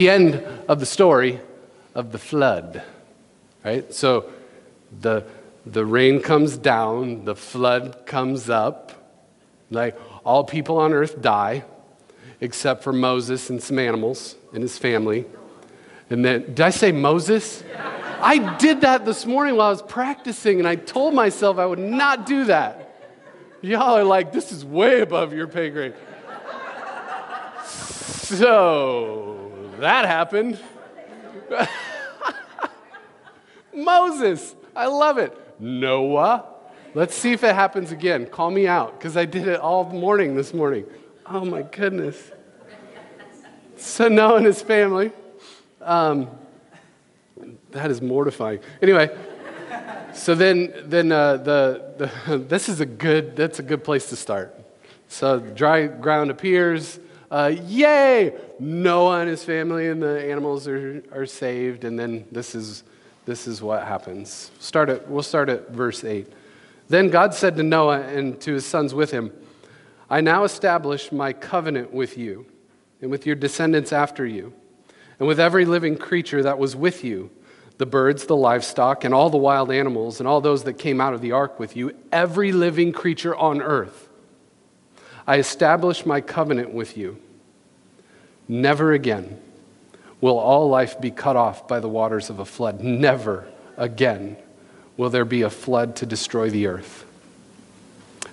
the end of the story of the flood, right? So the, the rain comes down, the flood comes up, like all people on earth die, except for Moses and some animals and his family. And then, did I say Moses? I did that this morning while I was practicing, and I told myself I would not do that. Y'all are like, this is way above your pay grade. So that happened. Moses, I love it. Noah, let's see if it happens again. Call me out because I did it all morning this morning. Oh my goodness. So Noah and his family. Um, that is mortifying. Anyway, so then, then uh, the, the this is a good, that's a good place to start. So dry ground appears. Uh, yay! Noah and his family and the animals are, are saved. And then this is, this is what happens. Start at, we'll start at verse 8. Then God said to Noah and to his sons with him, I now establish my covenant with you and with your descendants after you, and with every living creature that was with you the birds, the livestock, and all the wild animals, and all those that came out of the ark with you, every living creature on earth. I establish my covenant with you. Never again will all life be cut off by the waters of a flood. Never again will there be a flood to destroy the earth.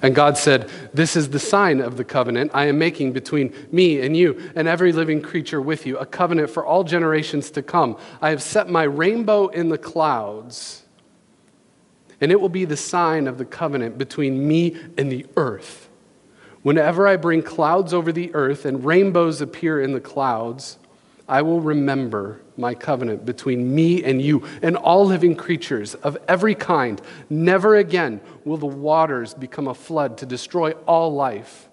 And God said, This is the sign of the covenant I am making between me and you and every living creature with you, a covenant for all generations to come. I have set my rainbow in the clouds, and it will be the sign of the covenant between me and the earth. Whenever I bring clouds over the earth and rainbows appear in the clouds, I will remember my covenant between me and you and all living creatures of every kind. Never again will the waters become a flood to destroy all life.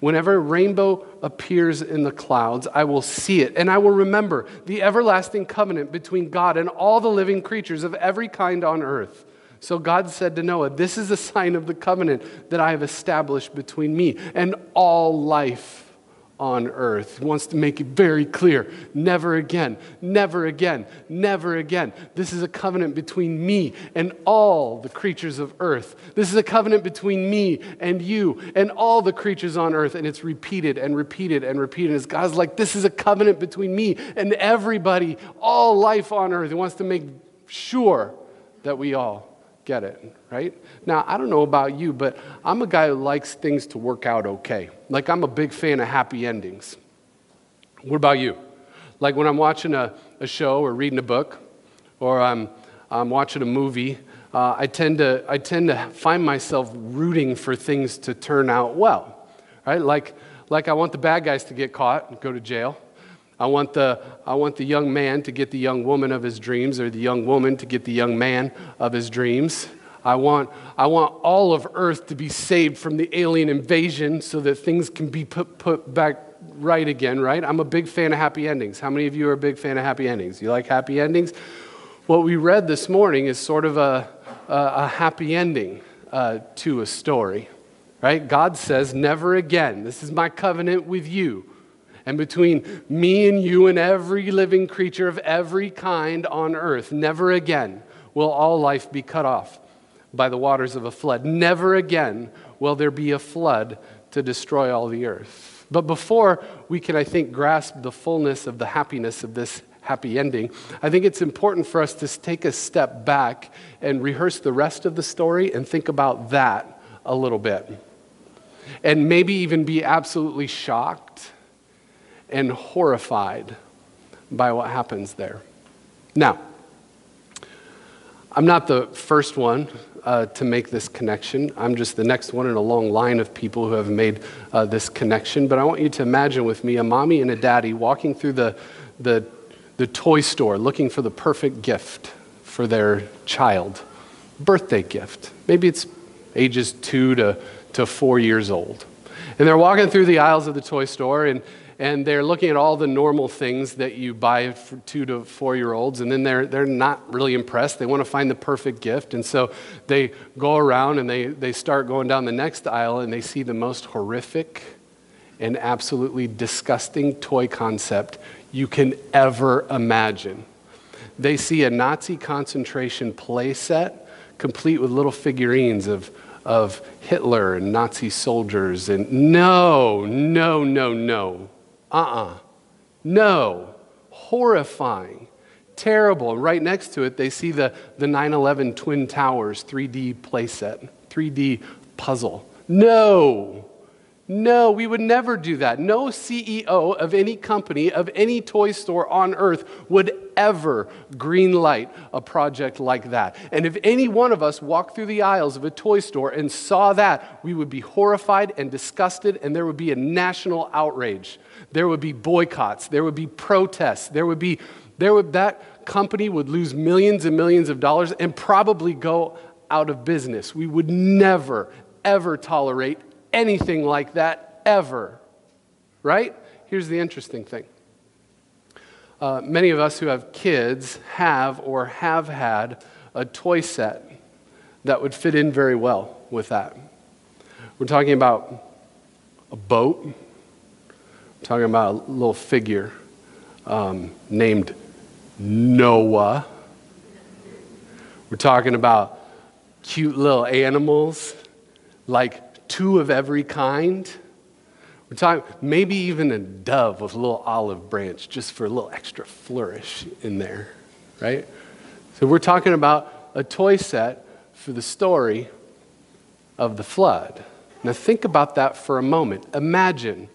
Whenever a rainbow appears in the clouds, I will see it, and I will remember the everlasting covenant between God and all the living creatures of every kind on earth. So God said to Noah, This is a sign of the covenant that I have established between me and all life on earth. He wants to make it very clear never again, never again, never again. This is a covenant between me and all the creatures of earth. This is a covenant between me and you and all the creatures on earth. And it's repeated and repeated and repeated. As God's like, this is a covenant between me and everybody, all life on earth. He wants to make sure that we all get it, right? Now, I don't know about you, but I'm a guy who likes things to work out okay. Like, I'm a big fan of happy endings. What about you? Like, when I'm watching a, a show or reading a book or I'm, I'm watching a movie, uh, I, tend to, I tend to find myself rooting for things to turn out well, right? Like, like I want the bad guys to get caught and go to jail. I want, the, I want the young man to get the young woman of his dreams, or the young woman to get the young man of his dreams. I want, I want all of earth to be saved from the alien invasion so that things can be put, put back right again, right? I'm a big fan of happy endings. How many of you are a big fan of happy endings? You like happy endings? What we read this morning is sort of a, a, a happy ending uh, to a story, right? God says, Never again. This is my covenant with you and between me and you and every living creature of every kind on earth. Never again will all life be cut off by the waters of a flood. Never again will there be a flood to destroy all the earth. But before we can, I think, grasp the fullness of the happiness of this happy ending, I think it's important for us to take a step back and rehearse the rest of the story and think about that a little bit. And maybe even be absolutely shocked and horrified by what happens there. Now, I'm not the first one uh, to make this connection. I'm just the next one in a long line of people who have made uh, this connection. But I want you to imagine with me a mommy and a daddy walking through the, the, the toy store looking for the perfect gift for their child, birthday gift. Maybe it's ages two to, to four years old. And they're walking through the aisles of the toy store, and, and they're looking at all the normal things that you buy for two to four year olds, and then they're, they're not really impressed. They want to find the perfect gift, and so they go around and they, they start going down the next aisle and they see the most horrific and absolutely disgusting toy concept you can ever imagine. They see a Nazi concentration play set complete with little figurines of, of Hitler and Nazi soldiers. And no, no, no, no. Uh uh-uh. uh No. Horrifying. Terrible. Right next to it, they see the, the 9 11 Twin Towers 3D playset, 3D puzzle. No. No, we would never do that. No CEO of any company, of any toy store on earth would ever greenlight a project like that. And if any one of us walked through the aisles of a toy store and saw that, we would be horrified and disgusted, and there would be a national outrage. There would be boycotts, there would be protests, there would be, there would, that company would lose millions and millions of dollars and probably go out of business. We would never, ever tolerate anything like that ever. Right? Here's the interesting thing. Uh, many of us who have kids have or have had a toy set that would fit in very well with that. We're talking about a boat, we're talking about a little figure um, named Noah. We're talking about cute little animals like two of every kind. We're talking maybe even a dove with a little olive branch just for a little extra flourish in there, right? So we're talking about a toy set for the story of the flood. Now think about that for a moment. Imagine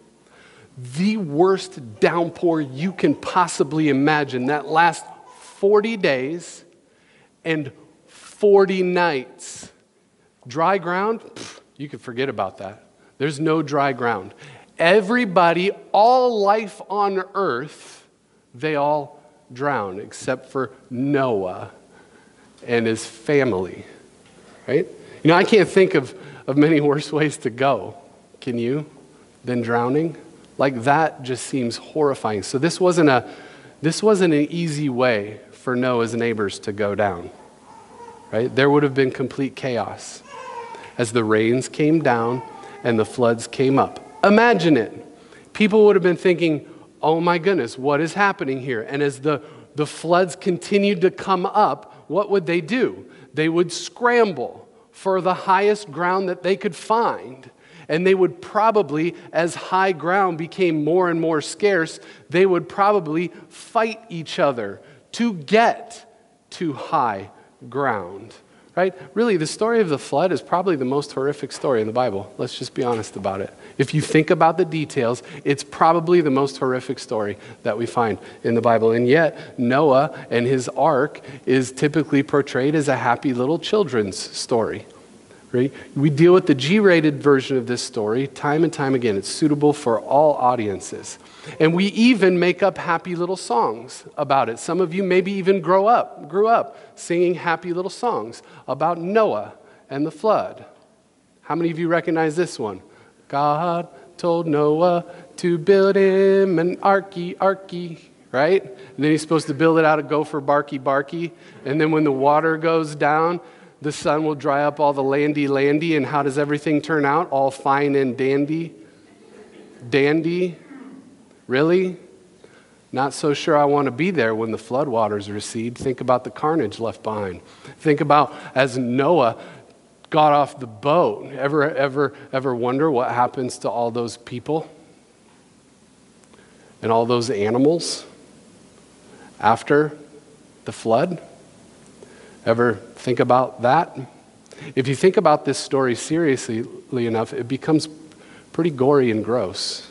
the worst downpour you can possibly imagine that lasts 40 days and 40 nights. Dry ground? You can forget about that. There's no dry ground. Everybody, all life on earth, they all drown except for Noah and his family. Right? You know, I can't think of, of many worse ways to go. Can you? Than drowning? Like that just seems horrifying. So this wasn't a this wasn't an easy way for Noah's neighbors to go down. Right? There would have been complete chaos as the rains came down and the floods came up. Imagine it. People would have been thinking, oh my goodness, what is happening here? And as the, the floods continued to come up, what would they do? They would scramble for the highest ground that they could find. And they would probably, as high ground became more and more scarce, they would probably fight each other to get to high ground right? Really, the story of the flood is probably the most horrific story in the Bible. Let's just be honest about it. If you think about the details, it's probably the most horrific story that we find in the Bible. And yet, Noah and his ark is typically portrayed as a happy little children's story. Right? We deal with the G rated version of this story time and time again. It's suitable for all audiences. And we even make up happy little songs about it. Some of you maybe even grow up, grew up singing happy little songs about Noah and the flood. How many of you recognize this one? God told Noah to build him an arky, arky, right? And then he's supposed to build it out of gopher barky, barky. And then when the water goes down, the sun will dry up all the landy landy, and how does everything turn out? All fine and dandy? Dandy? Really? Not so sure I want to be there when the floodwaters recede. Think about the carnage left behind. Think about as Noah got off the boat. Ever, ever, ever wonder what happens to all those people and all those animals after the flood? Ever think about that? If you think about this story seriously enough, it becomes pretty gory and gross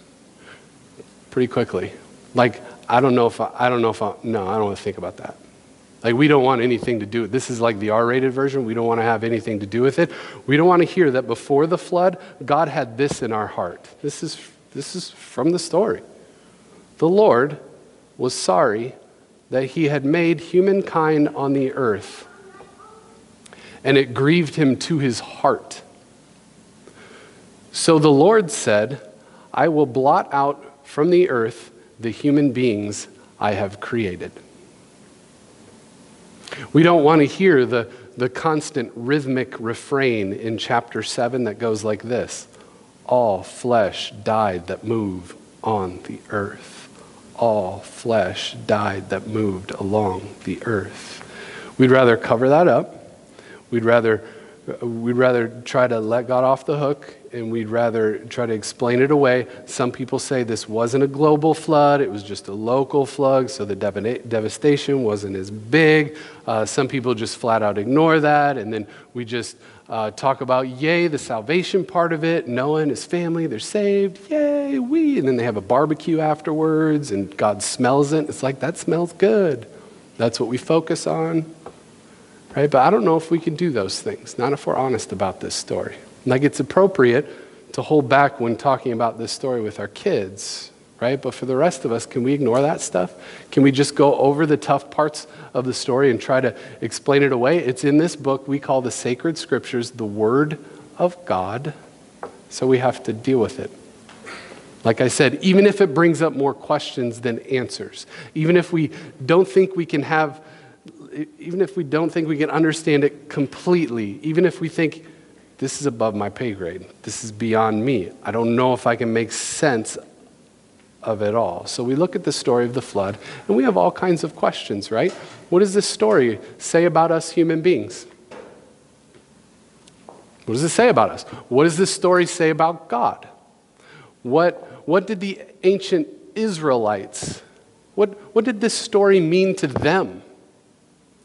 pretty quickly. Like, I don't know if I, I don't know if I, no, I don't want to think about that. Like, we don't want anything to do. with This is like the R rated version. We don't want to have anything to do with it. We don't want to hear that before the flood, God had this in our heart. This is, this is from the story. The Lord was sorry that he had made humankind on the earth and it grieved him to his heart. So the Lord said, I will blot out from the earth the human beings I have created. We don't want to hear the, the constant rhythmic refrain in chapter 7 that goes like this All flesh died that move on the earth. all flesh died that moved along the earth. We'd rather cover that up. We'd rather, we'd rather try to let God off the hook and we'd rather try to explain it away. Some people say this wasn't a global flood, it was just a local flood, so the devastation wasn't as big. Uh, some people just flat out ignore that, and then we just uh, talk about, yay, the salvation part of it. Noah and his family, they're saved. Yay, we. And then they have a barbecue afterwards, and God smells it. It's like, that smells good. That's what we focus on. Right? But I don't know if we can do those things, not if we're honest about this story. Like it's appropriate to hold back when talking about this story with our kids, right? But for the rest of us, can we ignore that stuff? Can we just go over the tough parts of the story and try to explain it away? It's in this book we call the sacred scriptures the Word of God. So we have to deal with it. Like I said, even if it brings up more questions than answers, even if we don't think we can have, even if we don't think we can understand it completely, even if we think this is above my pay grade. This is beyond me. I don't know if I can make sense of it all. So we look at the story of the flood and we have all kinds of questions, right? What does this story say about us human beings? What does it say about us? What does this story say about God? What, what did the ancient Israelites, what, what did this story mean to them?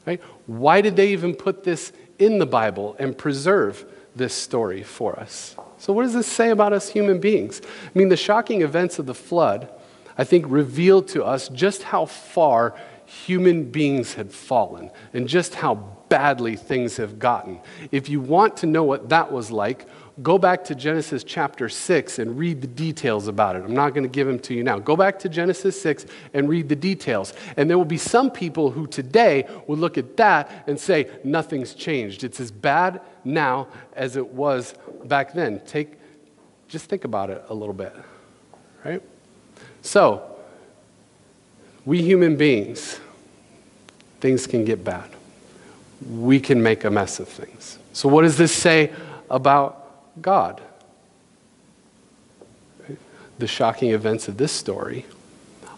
Right? Why did they even put this in the Bible and preserve this story for us. So, what does this say about us human beings? I mean, the shocking events of the flood, I think, revealed to us just how far human beings had fallen and just how badly things have gotten. If you want to know what that was like, go back to Genesis chapter 6 and read the details about it. I'm not going to give them to you now. Go back to Genesis 6 and read the details. And there will be some people who today will look at that and say, nothing's changed. It's as bad now as it was back then. Take, just think about it a little bit, right? So, we human beings, things can get bad. We can make a mess of things. So, what does this say about God. The shocking events of this story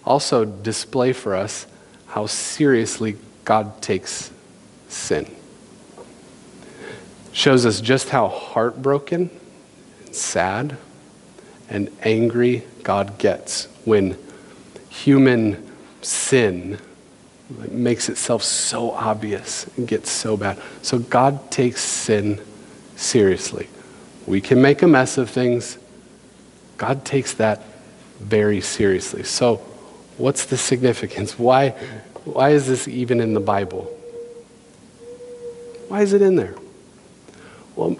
also display for us how seriously God takes sin. Shows us just how heartbroken sad and angry God gets when human sin makes itself so obvious and gets so bad. So God takes sin seriously. We can make a mess of things. God takes that very seriously. So, what's the significance? Why, why is this even in the Bible? Why is it in there? Well,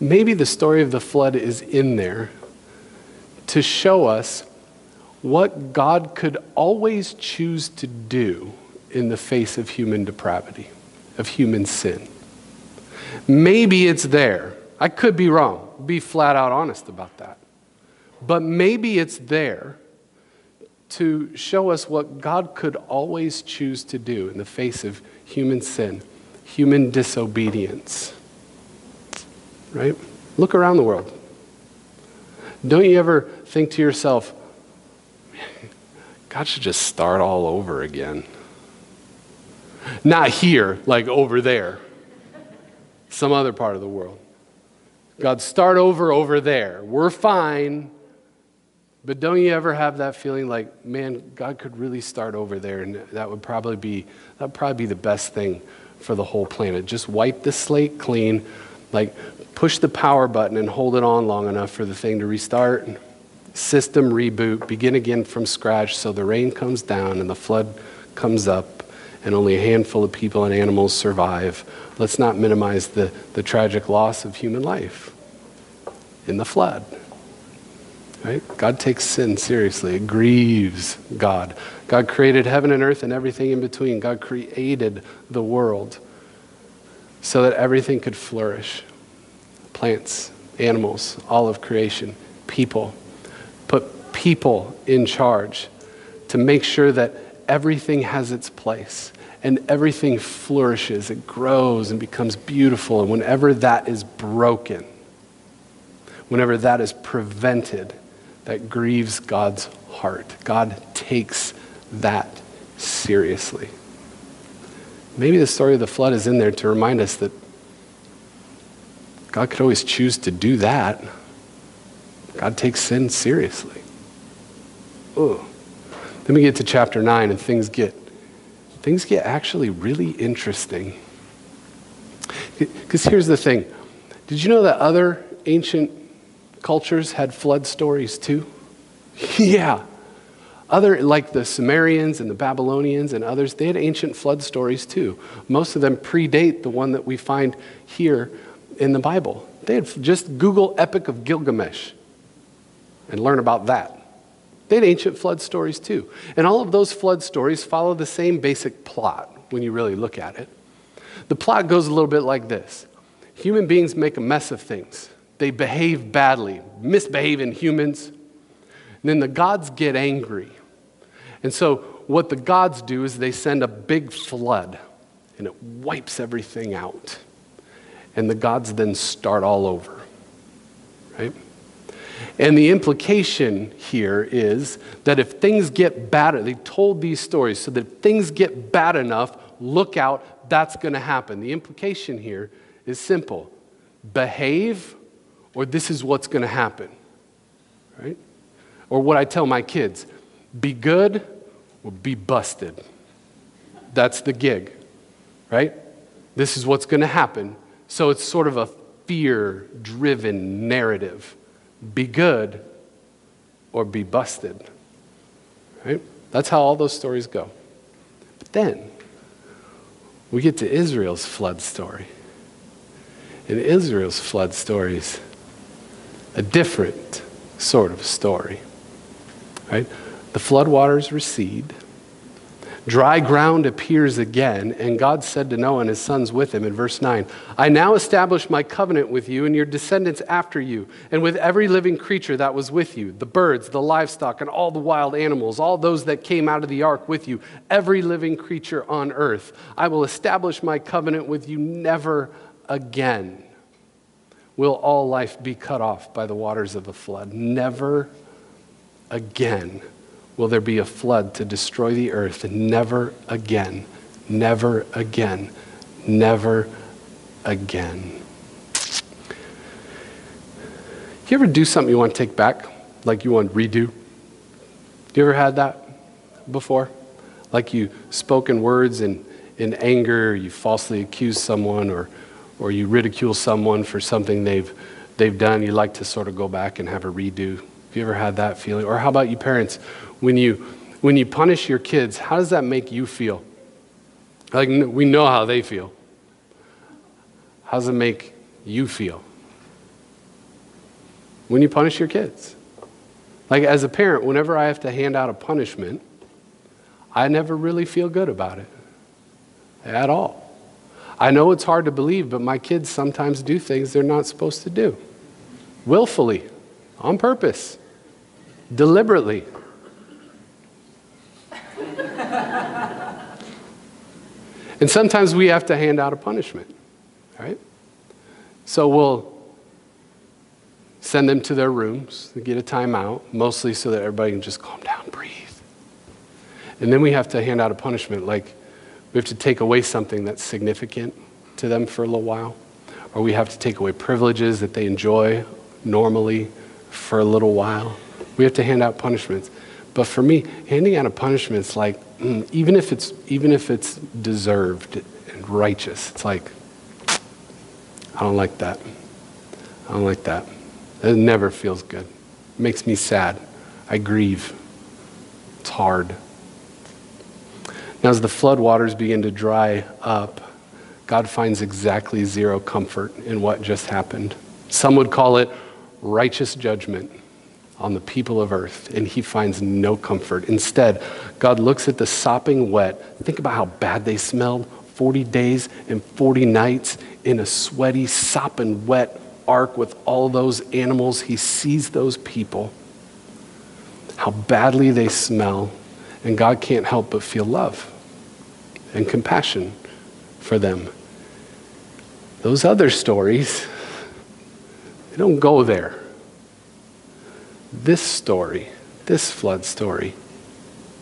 maybe the story of the flood is in there to show us what God could always choose to do in the face of human depravity, of human sin. Maybe it's there I could be wrong. Be flat out honest about that. But maybe it's there to show us what God could always choose to do in the face of human sin, human disobedience. Right? Look around the world. Don't you ever think to yourself, God should just start all over again? Not here, like over there, some other part of the world. God, start over over there. We're fine. But don't you ever have that feeling like, man, God could really start over there, and that would probably be that would probably be the best thing for the whole planet. Just wipe the slate clean, like push the power button and hold it on long enough for the thing to restart. System reboot, begin again from scratch so the rain comes down and the flood comes up and only a handful of people and animals survive. Let's not minimize the, the tragic loss of human life in the flood. Right? God takes sin seriously. It grieves God. God created heaven and earth and everything in between. God created the world so that everything could flourish plants, animals, all of creation, people. Put people in charge to make sure that everything has its place and everything flourishes, it grows and becomes beautiful. And whenever that is broken, whenever that is prevented, that grieves God's heart. God takes that seriously. Maybe the story of the flood is in there to remind us that God could always choose to do that. God takes sin seriously. Ooh. Then we get to chapter 9 and things get things get actually really interesting. Because here's the thing. Did you know that other ancient cultures had flood stories too? yeah. Other, like the Sumerians and the Babylonians and others, they had ancient flood stories too. Most of them predate the one that we find here in the Bible. They had just Google Epic of Gilgamesh and learn about that. They had ancient flood stories too. And all of those flood stories follow the same basic plot when you really look at it. The plot goes a little bit like this Human beings make a mess of things, they behave badly, misbehave in humans. And then the gods get angry. And so, what the gods do is they send a big flood and it wipes everything out. And the gods then start all over, right? And the implication here is that if things get bad, they told these stories so that if things get bad enough, look out, that's going to happen. The implication here is simple behave, or this is what's going to happen. Right? Or what I tell my kids be good or be busted. That's the gig, right? This is what's going to happen. So it's sort of a fear driven narrative be good or be busted. Right? That's how all those stories go. But then we get to Israel's flood story. And Israel's flood story is a different sort of story. Right? The floodwaters recede. Dry ground appears again, and God said to Noah and his sons with him in verse 9 I now establish my covenant with you and your descendants after you, and with every living creature that was with you the birds, the livestock, and all the wild animals, all those that came out of the ark with you, every living creature on earth. I will establish my covenant with you never again. Will all life be cut off by the waters of the flood? Never again will there be a flood to destroy the earth, and never again, never again, never again. You ever do something you want to take back, like you want to redo? You ever had that before? Like you spoken words in, in anger, you falsely accuse someone, or, or you ridicule someone for something they've, they've done. You like to sort of go back and have a redo. Have you ever had that feeling? Or how about you parents? When you, when you punish your kids, how does that make you feel? Like, we know how they feel. How does it make you feel? When you punish your kids. Like, as a parent, whenever I have to hand out a punishment, I never really feel good about it at all. I know it's hard to believe, but my kids sometimes do things they're not supposed to do willfully, on purpose, deliberately. And sometimes we have to hand out a punishment, right? So we'll send them to their rooms, get a timeout, mostly so that everybody can just calm down, breathe. And then we have to hand out a punishment, like we have to take away something that's significant to them for a little while, or we have to take away privileges that they enjoy normally for a little while. We have to hand out punishments. But for me, handing out a punishment is like, mm, even, if it's, even if it's deserved and righteous, it's like, I don't like that. I don't like that. It never feels good. It makes me sad. I grieve. It's hard. Now, as the floodwaters begin to dry up, God finds exactly zero comfort in what just happened. Some would call it righteous judgment on the people of earth, and he finds no comfort. Instead, God looks at the sopping wet. Think about how bad they smelled 40 days and 40 nights in a sweaty, sopping wet ark with all those animals. He sees those people, how badly they smell, and God can't help but feel love and compassion for them. Those other stories, they don't go there. This story, this flood story,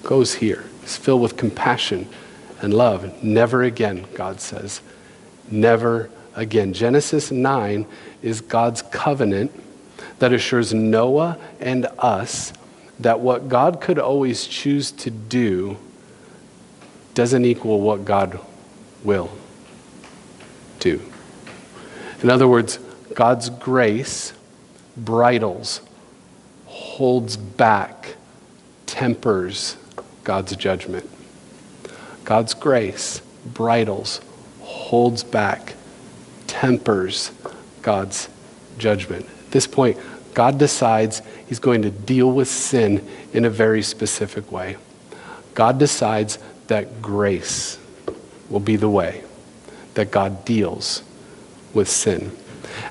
goes here. He's filled with compassion and love. Never again, God says. Never again. Genesis 9 is God's covenant that assures Noah and us that what God could always choose to do doesn't equal what God will do. In other words, God's grace bridles, holds back, tempers God's judgment. God's grace bridles, holds back, tempers God's judgment. At this point, God decides he's going to deal with sin in a very specific way. God decides that grace will be the way that God deals with sin.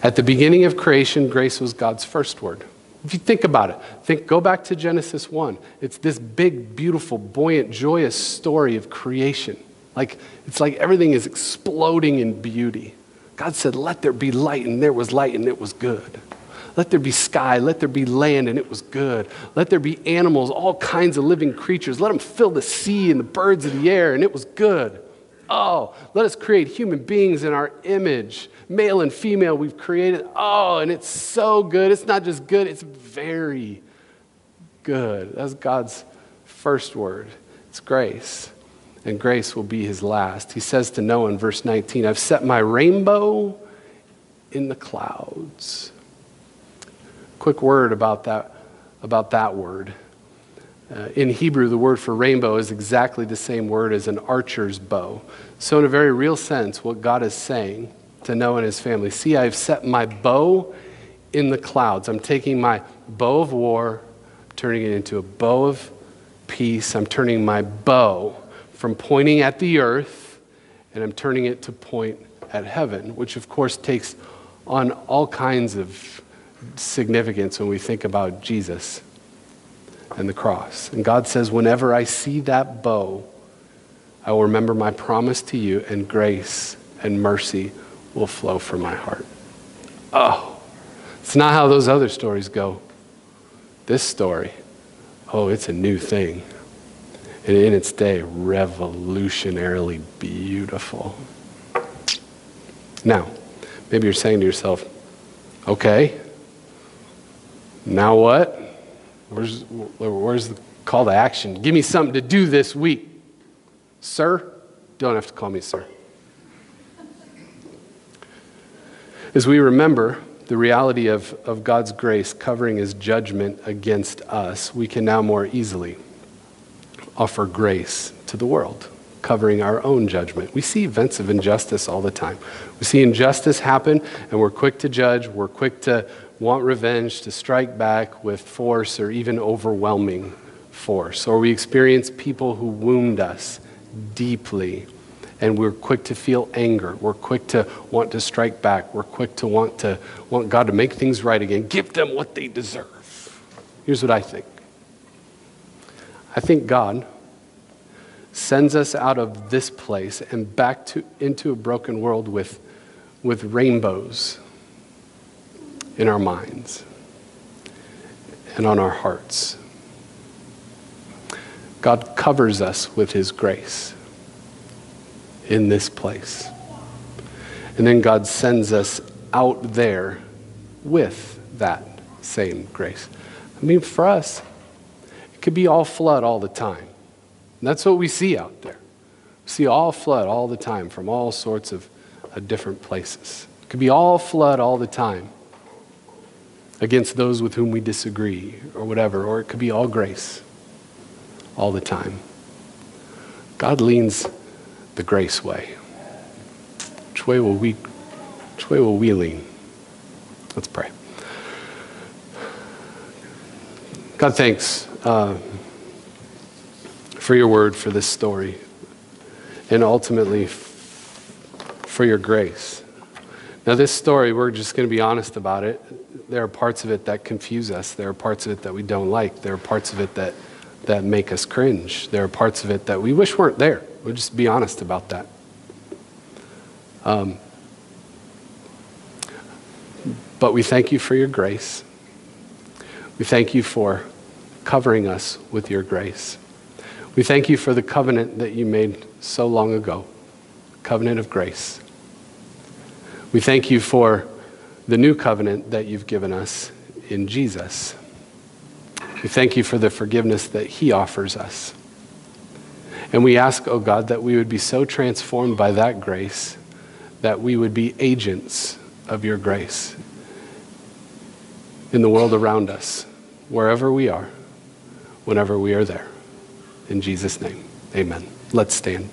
At the beginning of creation, grace was God's first word. If you think about it, think go back to Genesis 1. It's this big, beautiful, buoyant, joyous story of creation. Like it's like everything is exploding in beauty. God said, "Let there be light," and there was light and it was good. Let there be sky, let there be land, and it was good. Let there be animals, all kinds of living creatures. Let them fill the sea and the birds of the air, and it was good. Oh, let us create human beings in our image, male and female, we've created. Oh, and it's so good. It's not just good, it's very good. That's God's first word. It's grace. And grace will be his last. He says to Noah in verse 19, I've set my rainbow in the clouds. Quick word about that, about that word. Uh, in Hebrew, the word for rainbow is exactly the same word as an archer's bow. So, in a very real sense, what God is saying to Noah and his family see, I've set my bow in the clouds. I'm taking my bow of war, turning it into a bow of peace. I'm turning my bow from pointing at the earth, and I'm turning it to point at heaven, which of course takes on all kinds of significance when we think about Jesus and the cross. And God says, whenever I see that bow, I will remember my promise to you, and grace and mercy will flow from my heart. Oh, it's not how those other stories go. This story, oh, it's a new thing. And in its day, revolutionarily beautiful. Now, maybe you're saying to yourself, okay, now what? Where's, where's the call to action? Give me something to do this week. Sir, don't have to call me sir. As we remember the reality of, of God's grace covering his judgment against us, we can now more easily offer grace to the world, covering our own judgment. We see events of injustice all the time. We see injustice happen, and we're quick to judge, we're quick to want revenge, to strike back with force or even overwhelming force. Or we experience people who wound us deeply and we're quick to feel anger. We're quick to want to strike back. We're quick to want to want God to make things right again. Give them what they deserve. Here's what I think. I think God sends us out of this place and back to into a broken world with with rainbows in our minds and on our hearts. God covers us with His grace in this place. And then God sends us out there with that same grace. I mean, for us, it could be all flood all the time. And that's what we see out there. We see all flood all the time from all sorts of uh, different places. It could be all flood all the time against those with whom we disagree or whatever, or it could be all grace all the time. God leans the grace way. Which way will we, which way will we lean? Let's pray. God, thanks uh, for your word, for this story, and ultimately for your grace. Now, this story, we're just going to be honest about it. There are parts of it that confuse us. There are parts of it that we don't like. There are parts of it that, that make us cringe. There are parts of it that we wish weren't there. We'll just be honest about that. Um, but we thank you for your grace. We thank you for covering us with your grace. We thank you for the covenant that you made so long ago, covenant of grace. We thank you for the new covenant that you've given us in Jesus. We thank you for the forgiveness that he offers us. And we ask, oh God, that we would be so transformed by that grace that we would be agents of your grace in the world around us, wherever we are, whenever we are there. In Jesus' name, amen. Let's stand.